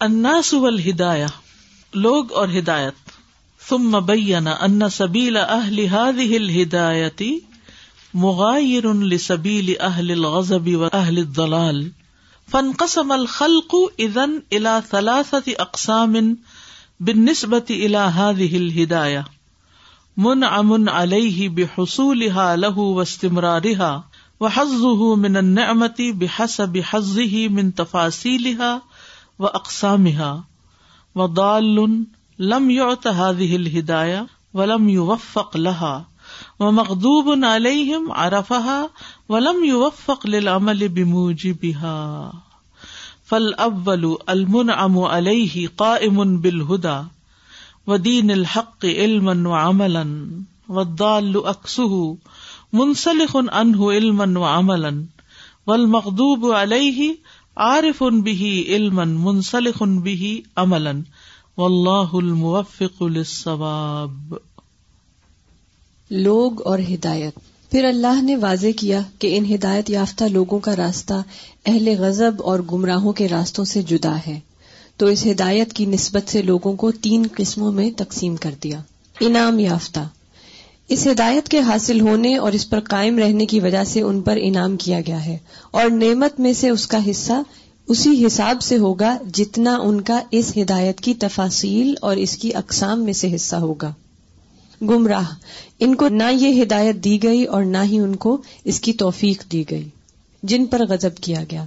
الناس والہدایہ، لوگ اور ہدایت۔ ثم بین ان سبیل اہل هذه الهدایة مغایر لسبیل اہل الغضب واہل الضلال۔ فانقسم الخلق اذن الى ثلاثة اقسام بالنسبة الى هذه الهدایة منعم علیہ بحصولها له واستمرارها، وحظه من النعمة بحسب حظه من تفاصيلها و اقسامہ و دال لم یعت هذه الهدايه ولم يوفق لها ومغضوب عليهم عرفها ولم یو يوفق للعمل بموجبها فالاول المنعم عليه قائم بالهدى ودين الحق علما وعملا والضال اكسه منسلخ انہ عنه علما وعملا والمغضوب عليه عارف ان بھی علم منسلخ ان بھی عمل الموفق الصواب لوگ اور ہدایت۔ پھر اللہ نے واضح کیا کہ ان ہدایت یافتہ لوگوں کا راستہ اہل غضب اور گمراہوں کے راستوں سے جدا ہے۔ تو اس ہدایت کی نسبت سے لوگوں کو تین قسموں میں تقسیم کر دیا۔ انعام یافتہ۔ اس ہدایت کے حاصل ہونے اور اس پر قائم رہنے کی وجہ سے ان پر انعام کیا گیا ہے اور نعمت میں سے اس کا حصہ اسی حساب سے ہوگا جتنا ان کا اس ہدایت کی تفاصیل اور اس کی اقسام میں سے حصہ ہوگا۔ گمراہ، ان کو نہ یہ ہدایت دی گئی اور نہ ہی ان کو اس کی توفیق دی گئی، جن پر غضب کیا گیا۔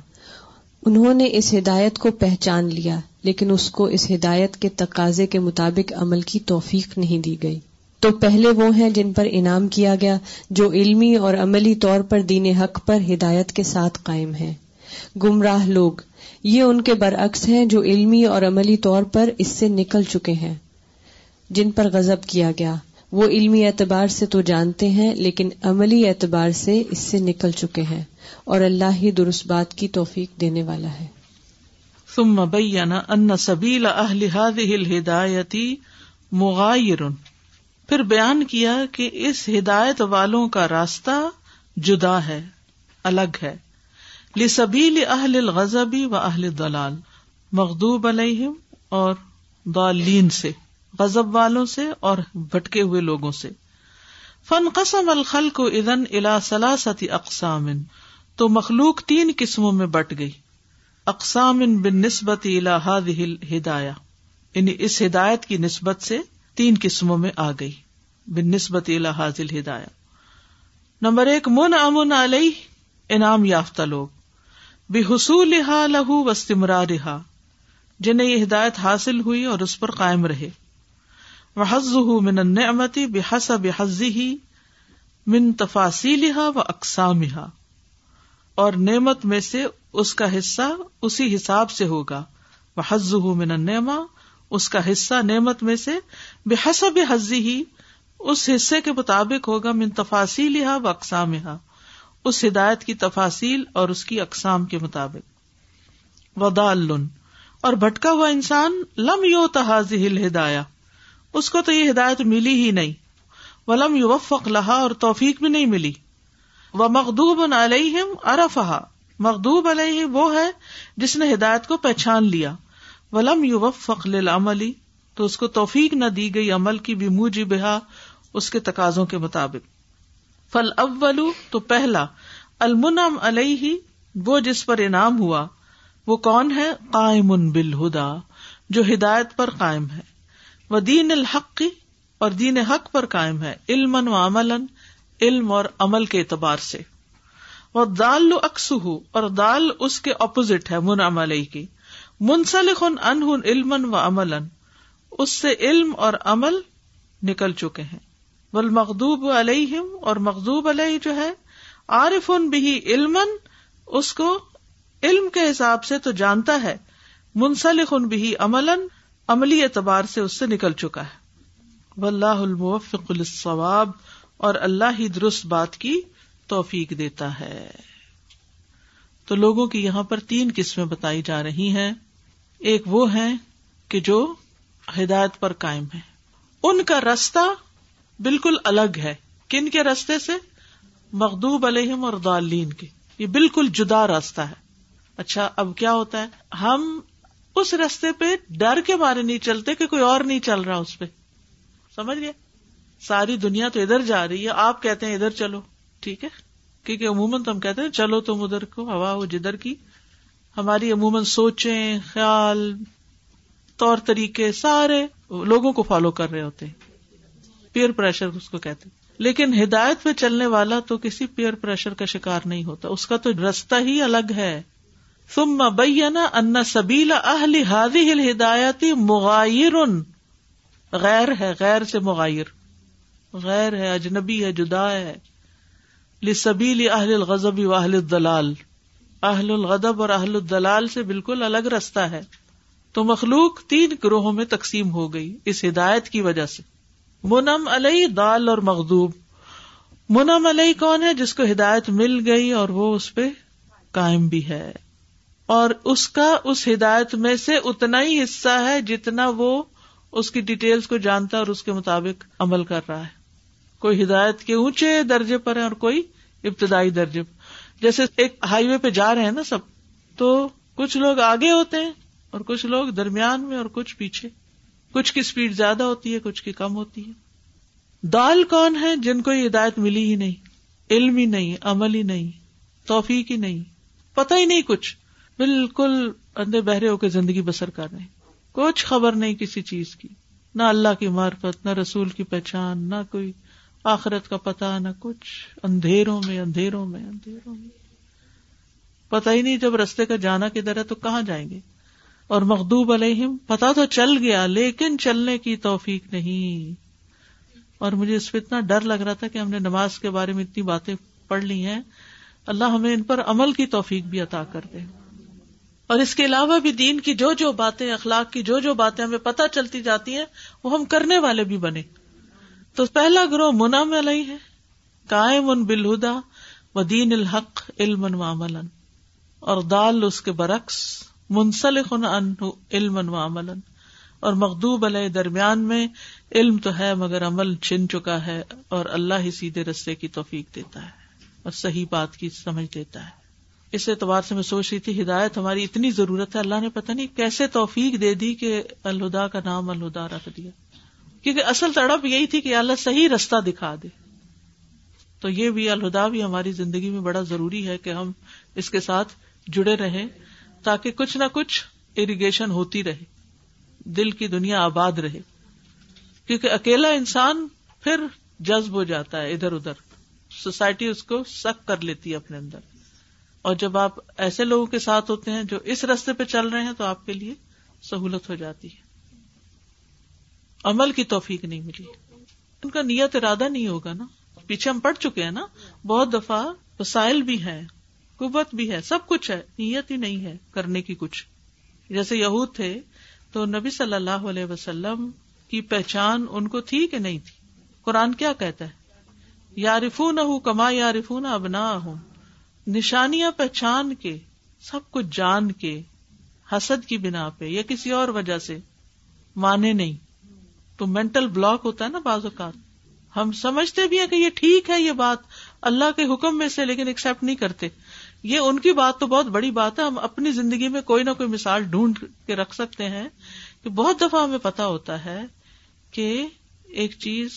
انہوں نے اس ہدایت کو پہچان لیا، لیکن اس کو اس ہدایت کے تقاضے کے مطابق عمل کی توفیق نہیں دی گئی۔ تو پہلے وہ ہیں جن پر انعام کیا گیا، جو علمی اور عملی طور پر دین حق پر ہدایت کے ساتھ قائم ہیں۔ گمراہ لوگ، یہ ان کے برعکس ہیں جو علمی اور عملی طور پر اس سے نکل چکے ہیں۔ جن پر غضب کیا گیا، وہ علمی اعتبار سے تو جانتے ہیں، لیکن عملی اعتبار سے اس سے نکل چکے ہیں۔ اور اللہ ہی درست بات کی توفیق دینے والا ہے۔ ثم بین ان سبیل اہل هذه الهدایتی مغایر پھر بیان کیا کہ اس ہدایت والوں کا راستہ جدا ہے، الگ ہے۔ لسبیل اہل الغضبی و اہل دلال مغدوب علیہم اور دالین سے غزب والوں سے اور بھٹکے ہوئے لوگوں سے۔ فن قسم الخل کو ادن الا سلاستی اقسام تو مخلوق تین قسموں میں بٹ گئی۔ اقسام بن نسبت الحاد ہدایا یعنی اس ہدایت کی نسبت سے تین قسموں میں آ گئی۔ بن نسبت حاضل ہدایا نمبر ایک من امن علیہ، انعام یافتہ لوگ۔ بے حصول لہو وسطمرا رہا جنہیں یہ ہدایت حاصل ہوئی اور اس پر قائم رہے۔ وہ حز من النعمتی بے حس بحزی ہی من تفاصیل و اقسام اور نعمت میں سے اس کا حصہ اسی حساب سے ہوگا۔ وہ حز من النعما اس کا حصہ نعمت میں سے بے حسب حزی ہی اس حصے کے مطابق ہوگا من تفاصیل ہا و اقسام ہا اس ہدایت کی تفاصیل اور اس کی اقسام کے مطابق۔ ودال اور بھٹکا ہوا انسان، لم یو تحاظ ہدایا اس کو تو یہ ہدایت ملی ہی نہیں وہ لم یو وفق لہا اور توفیق بھی نہیں ملی۔ وہ مخدوب علیہم ارفہا مخدوب علیہ وہ ہے جس نے ہدایت کو پہچان لیا۔ ولم یو وفق لملی تو اس کو توفیق نہ دی گئی عمل کی بھی موجی بہا اس کے تقاضوں کے مطابق۔ فل اول تو پہلا المنم علیہ، وہ جس پر انعام ہوا، وہ کون ہے؟ قائم بالہدا، جو ہدایت پر قائم ہے۔ وہ دین الحق، اور دین حق پر قائم ہے علم و عمل علم اور عمل کے اعتبار سے۔ وہ دال اکس ہو اور دال اس کے اپوزٹ ہے، منعم علیہ کی۔ منسلخ ان علم و عمل اس سے علم اور عمل نکل چکے ہیں۔ بل مخدوب علیہم، اور مخدوب علیہ جو ہے، عارف ان بھی علم اس کو علم کے حساب سے تو جانتا ہے، منسلخ ان بھی عمل عملی اعتبار سے اس سے نکل چکا ہے۔ واللہ الموفق الصواب اور اللہ ہی درست بات کی توفیق دیتا ہے۔ تو لوگوں کی یہاں پر تین قسمیں بتائی جا رہی ہیں۔ ایک وہ ہے کہ جو ہدایت پر قائم ہے ان کا رستہ بالکل الگ ہے۔ کن کے رستے سے؟ مخدوب علیہم اور دالین کے۔ یہ بالکل جدا راستہ ہے۔ اچھا اب کیا ہوتا ہے؟ ہم اس رستے پہ ڈر کے مارے نہیں چلتے کہ کوئی اور نہیں چل رہا اس پہ۔ سمجھ گئے؟ ساری دنیا تو ادھر جا رہی ہے۔ آپ کہتے ہیں ادھر چلو، ٹھیک ہے؟ کیونکہ عموماً تو ہم کہتے ہیں چلو تم ادھر کو، ہوا ہو جدھر کی۔ ہماری عموماً سوچیں، خیال، طور طریقے، سارے لوگوں کو فالو کر رہے ہوتے پیئر پریشر اس کو کہتے لیکن ہدایت پہ چلنے والا تو کسی پیئر پریشر کا شکار نہیں ہوتا۔ اس کا تو رستہ ہی الگ ہے۔ ثم بینا ان سبیلا اہل هذه ہدایتی مغیر غیر ہے، غیر سے مغیر غیر ہے، اجنبی ہے، جدا ہے۔ لسبیل اہل الغضب و اہل الدلال اہل الغضب اور اہل الدلال سے بالکل الگ رستہ ہے۔ تو مخلوق تین گروہوں میں تقسیم ہو گئی اس ہدایت کی وجہ سے۔ منم علیہ دال اور مغدوب منم علیہ کون ہے جس کو ہدایت مل گئی اور وہ اس پہ قائم بھی ہے۔ اور اس کا اس ہدایت میں سے اتنا ہی حصہ ہے جتنا وہ اس کی ڈیٹیلس کو جانتا ہے اور اس کے مطابق عمل کر رہا ہے۔ کوئی ہدایت کے اونچے درجے پر ہے اور کوئی ابتدائی درجے پر۔ جیسے ایک ہائی وے پہ جا رہے ہیں نا سب، تو کچھ لوگ آگے ہوتے ہیں اور کچھ لوگ درمیان میں اور کچھ پیچھے۔ کچھ کی اسپیڈ زیادہ ہوتی ہے، کچھ کی کم ہوتی ہے۔ دال کون ہے جن کو یہ ہدایت ملی ہی نہیں؟ علم ہی نہیں، عمل ہی نہیں، توفیق ہی نہیں۔ پتہ ہی نہیں کچھ۔ بالکل اندھے بہرے ہو کے زندگی بسر کر رہے کچھ خبر نہیں کسی چیز کی۔ نہ اللہ کی معرفت، نہ رسول کی پہچان، نہ کوئی آخرت کا پتا نہ کچھ، اندھیروں میں اندھیروں میں اندھیروں میں۔ پتا ہی نہیں جب رستے کا جانا کدھر ہے تو کہاں جائیں گے۔ اور مخدوب علیہم پتا تو چل گیا، لیکن چلنے کی توفیق نہیں۔ اور مجھے اس پہ اتنا ڈر لگ رہا تھا کہ ہم نے نماز کے بارے میں اتنی باتیں پڑھ لی ہیں۔ اللہ ہمیں ان پر عمل کی توفیق بھی عطا کر دے۔ اور اس کے علاوہ بھی دین کی جو جو باتیں، اخلاق کی جو جو باتیں ہمیں پتہ چلتی جاتی ہیں، وہ ہم کرنے والے بھی بنے تو پہلا گروہ منام علیہ ہے۔ قائم ان بالہدا و دین الحق علم و اور دال اس کے برعکس، منسلخ ان علم و اور مخدوب علیہ درمیان میں، علم تو ہے مگر عمل چھن چکا ہے اور اللہ ہی سیدھے رستے کی توفیق دیتا ہے اور صحیح بات کی سمجھ دیتا ہے۔ اس اعتبار سے میں سوچ رہی تھی، ہدایت ہماری اتنی ضرورت ہے، اللہ نے پتہ نہیں کیسے توفیق دے دی کہ الہدا کا نام الہدا رکھ دیا۔ کیونکہ اصل تڑپ یہی تھی کہ اللہ صحیح رستہ دکھا دے۔ تو یہ بھی الہدا بھی ہماری زندگی میں بڑا ضروری ہے کہ ہم اس کے ساتھ جڑے رہیں تاکہ کچھ نہ کچھ اریگیشن ہوتی رہے، دل کی دنیا آباد رہے۔ کیونکہ اکیلا انسان پھر جذب ہو جاتا ہے ادھر ادھر۔ سوسائٹی اس کو سک کر لیتی ہے اپنے اندر۔ اور جب آپ ایسے لوگوں کے ساتھ ہوتے ہیں جو اس رستے پہ چل رہے ہیں تو آپ کے لیے سہولت ہو جاتی ہے۔ عمل کی توفیق نہیں ملی۔ ان کا نیت ارادہ نہیں ہوگا نا۔ پیچھے ہم پڑ چکے ہیں نا۔ بہت دفعہ وسائل بھی ہے قوت بھی ہے، سب کچھ ہے۔ نیت ہی نہیں ہے کرنے کی کچھ۔ جیسے یہود تھے تو نبی صلی اللہ علیہ وسلم کی پہچان ان کو تھی کہ نہیں تھی؟ قرآن کیا کہتا ہے؟ یارفون نہ کما یارفون ابنا ہوں نشانیاں پہچان کے، سب کچھ جان کے، حسد کی بنا پہ یا کسی اور وجہ سے مانے نہیں۔ تو مینٹل بلاک ہوتا ہے نا بعض اوقات۔ ہم سمجھتے بھی ہیں کہ یہ ٹھیک ہے یہ بات اللہ کے حکم میں سے، لیکن ایکسپٹ نہیں کرتے۔ یہ ان کی بات تو بہت بڑی بات ہے۔ ہم اپنی زندگی میں کوئی نہ کوئی مثال ڈھونڈ کے رکھ سکتے ہیں کہ بہت دفعہ ہمیں پتا ہوتا ہے کہ ایک چیز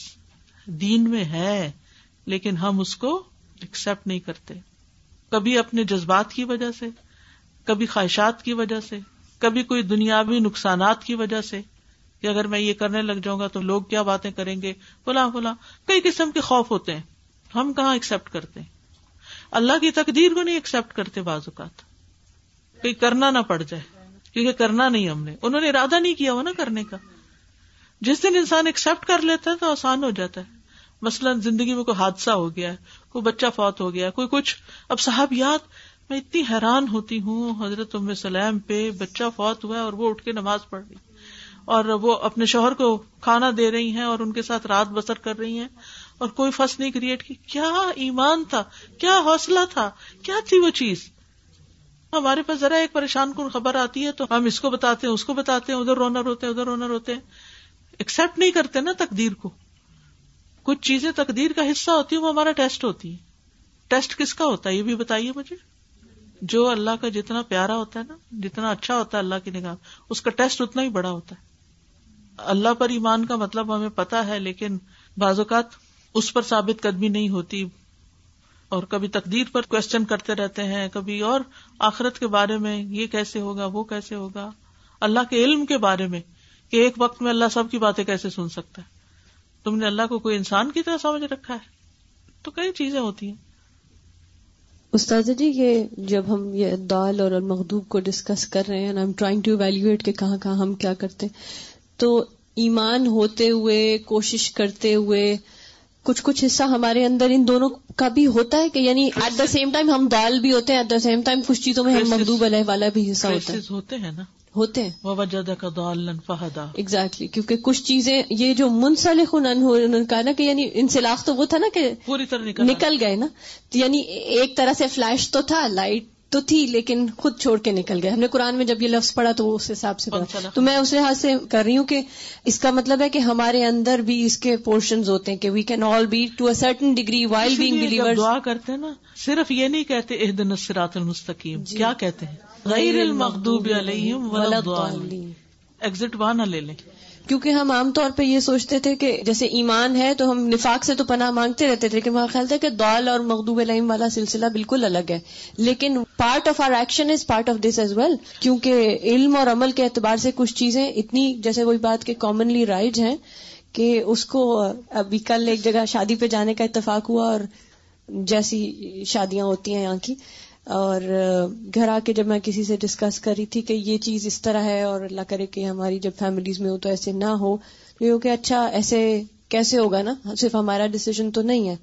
دین میں ہے، لیکن ہم اس کو ایکسپٹ نہیں کرتے۔ کبھی اپنے جذبات کی وجہ سے، کبھی خواہشات کی وجہ سے، کبھی کوئی دنیاوی نقصانات کی وجہ سے۔ کہ اگر میں یہ کرنے لگ جاؤں گا تو لوگ کیا باتیں کریں گے؟ فلاں فلاں۔ کئی قسم کے خوف ہوتے ہیں۔ ہم کہاں ایکسپٹ کرتے ہیں؟ اللہ کی تقدیر کو نہیں ایکسپٹ کرتے بعض اوقات۔ کہیں کرنا نہ پڑ جائے۔ کیونکہ کرنا نہیں ہم نے۔ انہوں نے ارادہ نہیں کیا ہوا نا کرنے کا۔ جس دن انسان ایکسپٹ کر لیتا ہے تو آسان ہو جاتا ہے۔ مثلاً زندگی میں کوئی حادثہ ہو گیا ہے کوئی بچہ فوت ہو گیا، کوئی کچھ۔ اب صاحب یاد، میں اتنی حیران ہوتی ہوں، حضرت ام سلیم پہ بچہ فوت ہوا ہے اور وہ اٹھ کے نماز پڑھ رہی۔ اور وہ اپنے شوہر کو کھانا دے رہی ہیں اور ان کے ساتھ رات بسر کر رہی ہیں اور کوئی فس نہیں کریٹ کی۔ کیا ایمان تھا؟ کیا حوصلہ تھا؟ کیا تھی وہ چیز؟ ہمارے پاس ذرا ایک پریشان کن خبر آتی ہے تو ہم اس کو بتاتے ہیں، اس کو بتاتے ہیں، ادھر رونا روتے ہیں، ادھر رونا روتے ہیں۔ ایکسپٹ نہیں کرتے نا تقدیر کو۔ کچھ چیزیں تقدیر کا حصہ ہوتی ہیں، وہ ہمارا ٹیسٹ ہوتی ہے ٹیسٹ کس کا ہوتا ہے؟ یہ بھی بتائیے مجھے۔ جو اللہ کا جتنا پیارا ہوتا ہے نا، جتنا اچھا ہوتا ہے اللہ کی نگاہ، اس کا ٹیسٹ اتنا ہی بڑا ہوتا ہے۔ اللہ پر ایمان کا مطلب ہمیں پتا ہے، لیکن بعض اوقات اس پر ثابت قدمی نہیں ہوتی اور کبھی تقدیر پر کوشچن کرتے رہتے ہیں، کبھی اور آخرت کے بارے میں یہ کیسے ہوگا، وہ کیسے ہوگا۔ اللہ کے علم کے بارے میں کہ ایک وقت میں اللہ سب کی باتیں کیسے سن سکتا ہے۔ تم نے اللہ کو کوئی انسان کی طرح سمجھ رکھا ہے؟ تو کئی چیزیں ہوتی ہیں۔ استاد جی یہ جب ہم یہ دال اور المخوب کو ڈسکس کر رہے ہیں ٹرائنگ ٹو ایویلویٹ کہ کہاں کہاں ہم کیا کرتے تو ایمان ہوتے ہوئے کوشش کرتے ہوئے کچھ کچھ حصہ ہمارے اندر ان دونوں کا بھی ہوتا ہے کہ یعنی ایٹ دا سیم ٹائم ہم دال بھی ہوتے ہیں ایٹ دا سیم ٹائم کچھ چیزوں میں ہم مخدوب علیہ والا بھی حصہ ہوتا ہے۔ ہوتے ہیں نا؟ ہوتے ہیں۔ وجہ کا دال فہدا ایگزیکٹلی کیونکہ کچھ چیزیں یہ جو منسلک کہا نا کہ یعنی انسلاخ تو وہ تھا نا کہ پوری طرح نکل گئے نا۔ یعنی ایک طرح سے فلیش تو تھا لائٹ تو تھی لیکن خود چھوڑ کے نکل گئے۔ ہم نے قرآن میں جب یہ لفظ پڑھا تو اس حساب سے پڑھا تو میں اس لحاظ سے کر رہی ہوں کہ اس کا مطلب ہے کہ ہمارے اندر بھی اس کے پورشن ہوتے ہیں کہ we can all be to a certain degree while being believer دعا کرتے ہیں نا صرف یہ نہیں کہتے اح دن سرات المستقیم۔ جی۔ کیا کہتے ہیں؟ غیر المغضوب علیہم ایگزٹ وہاں نہ لے لیں۔ کیونکہ ہم عام طور پہ یہ سوچتے تھے کہ جیسے ایمان ہے تو ہم نفاق سے تو پناہ مانگتے رہتے تھے، لیکن ہمارا خیال تھا کہ دال اور مغدوب العیم والا سلسلہ بالکل الگ ہے۔ لیکن part of our action is part of this as well کیونکہ علم اور عمل کے اعتبار سے کچھ چیزیں اتنی، جیسے وہی بات کہ کامنلی رائج ہیں کہ اس کو ابھی کل ایک جگہ شادی پہ جانے کا اتفاق ہوا اور جیسی شادیاں ہوتی ہیں یہاں کی۔ اور گھر آ کے جب میں کسی سے ڈسکس کر رہی تھی کہ یہ چیز اس طرح ہے اور اللہ کرے کہ ہماری جب فیملیز میں ہو تو ایسے نہ ہو تو کہ اچھا ایسے کیسے ہوگا نا؟ صرف ہمارا ڈسیزن تو نہیں ہے۔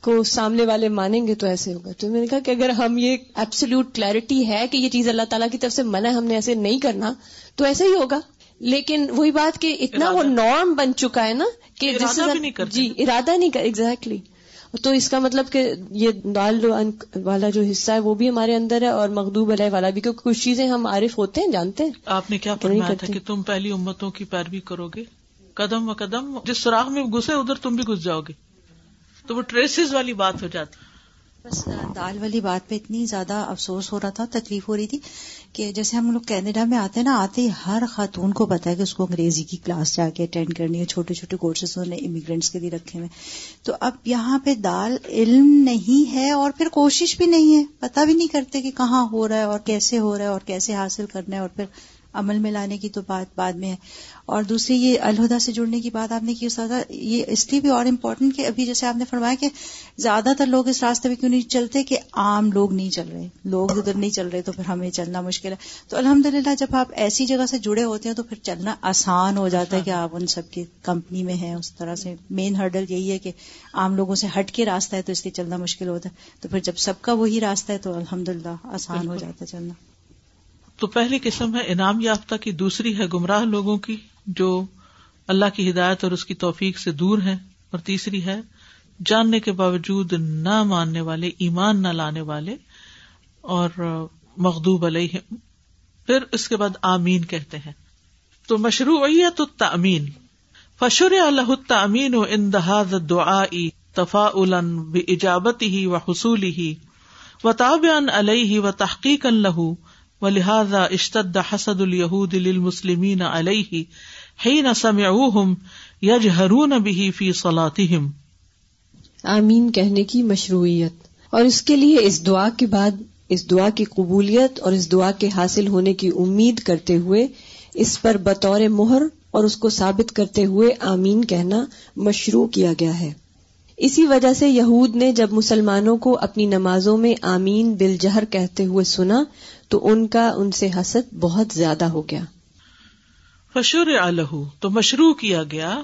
کو سامنے والے مانیں گے تو ایسے ہوگا۔ تو میں نے کہا کہ اگر ہم یہ ایبسلوٹ کلیرٹی ہے کہ یہ چیز اللہ تعالیٰ کی طرف سے منع ہم نے ایسے نہیں کرنا تو ایسے ہی ہوگا۔ لیکن وہی بات کہ اتنا وہ نارم بن چکا ہے نا کہ جی ارادہ نہیں کر ایگزیکٹلی تو اس کا مطلب کہ یہ دال والا جو حصہ ہے وہ بھی ہمارے اندر ہے اور مغدوب علیہ والا بھی کیونکہ کچھ چیزیں ہم عارف ہوتے ہیں جانتے ہیں۔ آپ نے کیا فرمایا تھا کہ تم پہلی امتوں کی پیروی کرو گے؟ قدم و قدم جس سوراخ میں گھسے ادھر تم بھی گھس جاؤ گے۔ تو وہ ٹریسز والی بات ہو جاتی۔ بس دال والی بات پہ اتنی زیادہ افسوس ہو رہا تھا، تکلیف ہو رہی تھی کہ جیسے ہم لوگ کینیڈا میں آتے ہیں نا، آتے ہی ہر خاتون کو پتا ہے کہ اس کو انگریزی کی کلاس جا کے اٹینڈ کرنی ہے، چھوٹے چھوٹے کورسز انہوں نے امیگرینٹس کے لیے رکھے ہوئے تو اب یہاں پہ دال علم نہیں ہے اور پھر کوشش بھی نہیں ہے۔ پتا بھی نہیں کرتے کہ کہاں ہو رہا ہے اور کیسے ہو رہا ہے اور کیسے حاصل کرنا ہے اور پھر عمل میں لانے کی تو بات بعد میں ہے۔ اور دوسری یہ الہدا سے جڑنے کی بات آپ نے کی استاد یہ اس لیے بھی اور امپورٹنٹ کہ ابھی جیسے آپ نے فرمایا کہ زیادہ تر لوگ اس راستے میں کیوں نہیں چلتے کہ عام لوگ نہیں چل رہے لوگ ادھر نہیں چل رہے تو پھر ہمیں چلنا مشکل ہے۔ تو الحمد للہ جب آپ ایسی جگہ سے جڑے ہوتے ہیں تو پھر چلنا آسان ہو جاتا ہے کہ آپ ان سب کی کمپنی میں ہیں اس طرح سے مین ہرڈل یہی ہے کہ عام لوگوں سے ہٹ کے راستہ ہے تو اس لیے چلنا مشکل ہوتا ہے۔ تو پھر جب سب کا وہی راستہ ہے تو الحمد آسان ہو جاتا ہے چلنا۔ تو پہلی قسم ہے انعام یافتہ کی، دوسری ہے گمراہ لوگوں کی جو اللہ کی ہدایت اور اس کی توفیق سے دور ہے اور تیسری ہے جاننے کے باوجود نہ ماننے والے، ایمان نہ لانے والے، اور مغدوب علیہ پھر اس کے بعد آمین کہتے ہیں۔ تو مشروعیت التامین فشر اللہ التامین و اندہاد دعائی تفا ب ایجابت ہی و حصول ہی و تابان علیہ و تحقیق لہو و اشتد حسد الہود للمسلمین علیہ حین سمعوہم یجہرون به فی صلاتہم۔ آمین کہنے کی مشروعیت۔ اور اس کے لیے اس دعا کے بعد، اس دعا کی قبولیت اور اس دعا کے حاصل ہونے کی امید کرتے ہوئے، اس پر بطور مہر اور اس کو ثابت کرتے ہوئے آمین کہنا مشروع کیا گیا ہے۔ اسی وجہ سے یہود نے جب مسلمانوں کو اپنی نمازوں میں آمین بل جہر کہتے ہوئے سنا تو ان کا ان سے حسد بہت زیادہ ہو گیا۔ فشور لہو، تو مشروع کیا گیا۔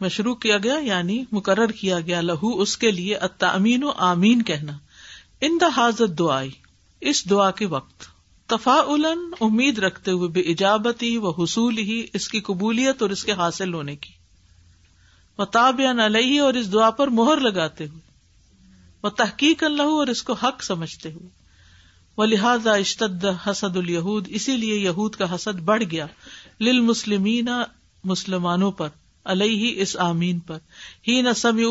مشروع کیا گیا یعنی مقرر کیا گیا لہو، اس کے لیے امین و آمین کہنا۔ ان دا حاضر دعائی اس دعا کے وقت۔ تفا امید رکھتے ہوئے بے ایجابتی و حصول ہی اس کی قبولیت اور اس کے حاصل ہونے کی۔ و تاب یا اور اس دعا پر مہر لگاتے ہوئے۔ وہ تحقیق اللہ اور اس کو حق سمجھتے ہوئے۔ وہ لہٰذا اشتد حسد الہود اسی لیے یہود کا حسد بڑھ گیا۔ لل مسلمین مسلمانوں پر، علیہ اس آمین پر۔ ہی نہ سمی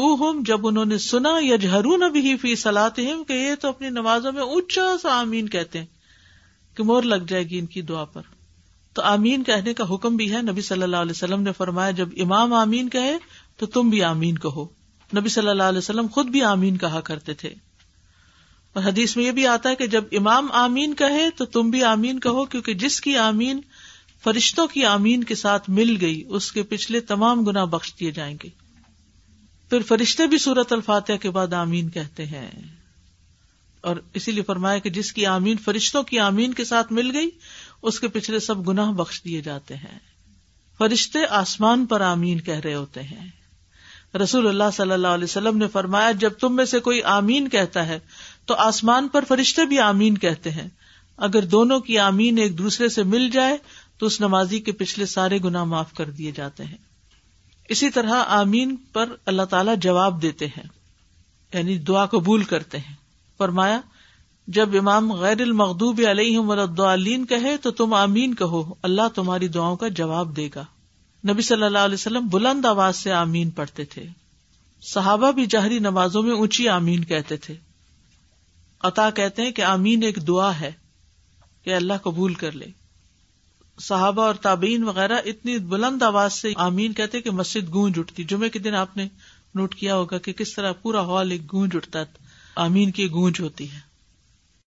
جب انہوں نے سنا یا جہرو نہ بھی فی سلاط کہ یہ تو اپنی نمازوں میں اونچا سا آمین کہتے ہیں، کہ مور لگ جائے گی ان کی دعا پر۔ تو آمین کہنے کا حکم بھی ہے۔ نبی صلی اللہ علیہ وسلم نے فرمایا، جب امام آمین کہے، تو تم بھی آمین کہو۔ نبی صلی اللہ علیہ وسلم خود بھی آمین کہا کرتے تھے۔ اور حدیث میں یہ بھی آتا ہے کہ جب امام آمین کہے تو تم بھی آمین کہو، کیونکہ جس کی آمین فرشتوں کی آمین کے ساتھ مل گئی، اس کے پچھلے تمام گنا بخش دیے جائیں گے۔ پھر فرشتے بھی سورت الفاتحہ کے بعد آمین کہتے ہیں۔ اور اسی لیے فرمایا کہ جس کی آمین فرشتوں کی آمین کے ساتھ مل گئی، اس کے پچھلے سب گناہ بخش دیے جاتے ہیں۔ فرشتے آسمان پر آمین کہہ رہے ہوتے ہیں۔ رسول اللہ صلی اللہ علیہ وسلم نے فرمایا، جب تم میں سے کوئی آمین کہتا ہے تو آسمان پر فرشتے بھی آمین کہتے ہیں۔ اگر دونوں کی آمین ایک دوسرے سے مل جائے، تو اس نمازی کے پچھلے سارے گنا معاف کر دیے جاتے ہیں۔ اسی طرح آمین پر اللہ تعالی جواب دیتے ہیں یعنی دعا قبول کرتے ہیں۔ فرمایا، جب امام غیر المغدوب علیہ ولین کہے، تو تم آمین کہو، اللہ تمہاری دعاؤں کا جواب دے گا۔ نبی صلی اللہ علیہ وسلم بلند آواز سے آمین پڑھتے تھے۔ صحابہ بھی جہری نمازوں میں اونچی آمین کہتے تھے۔ عطا کہتے ہیں کہ آمین ایک دعا ہے کہ اللہ قبول کر لے۔ صحابہ اور تابعین وغیرہ اتنی بلند آواز سے آمین کہتے کہ مسجد گونج اٹھتی۔ جمعے کے دن آپ نے نوٹ کیا ہوگا کہ کس طرح پورا ہال ایک گونج اٹھتا آمین کی گونج ہوتی ہے۔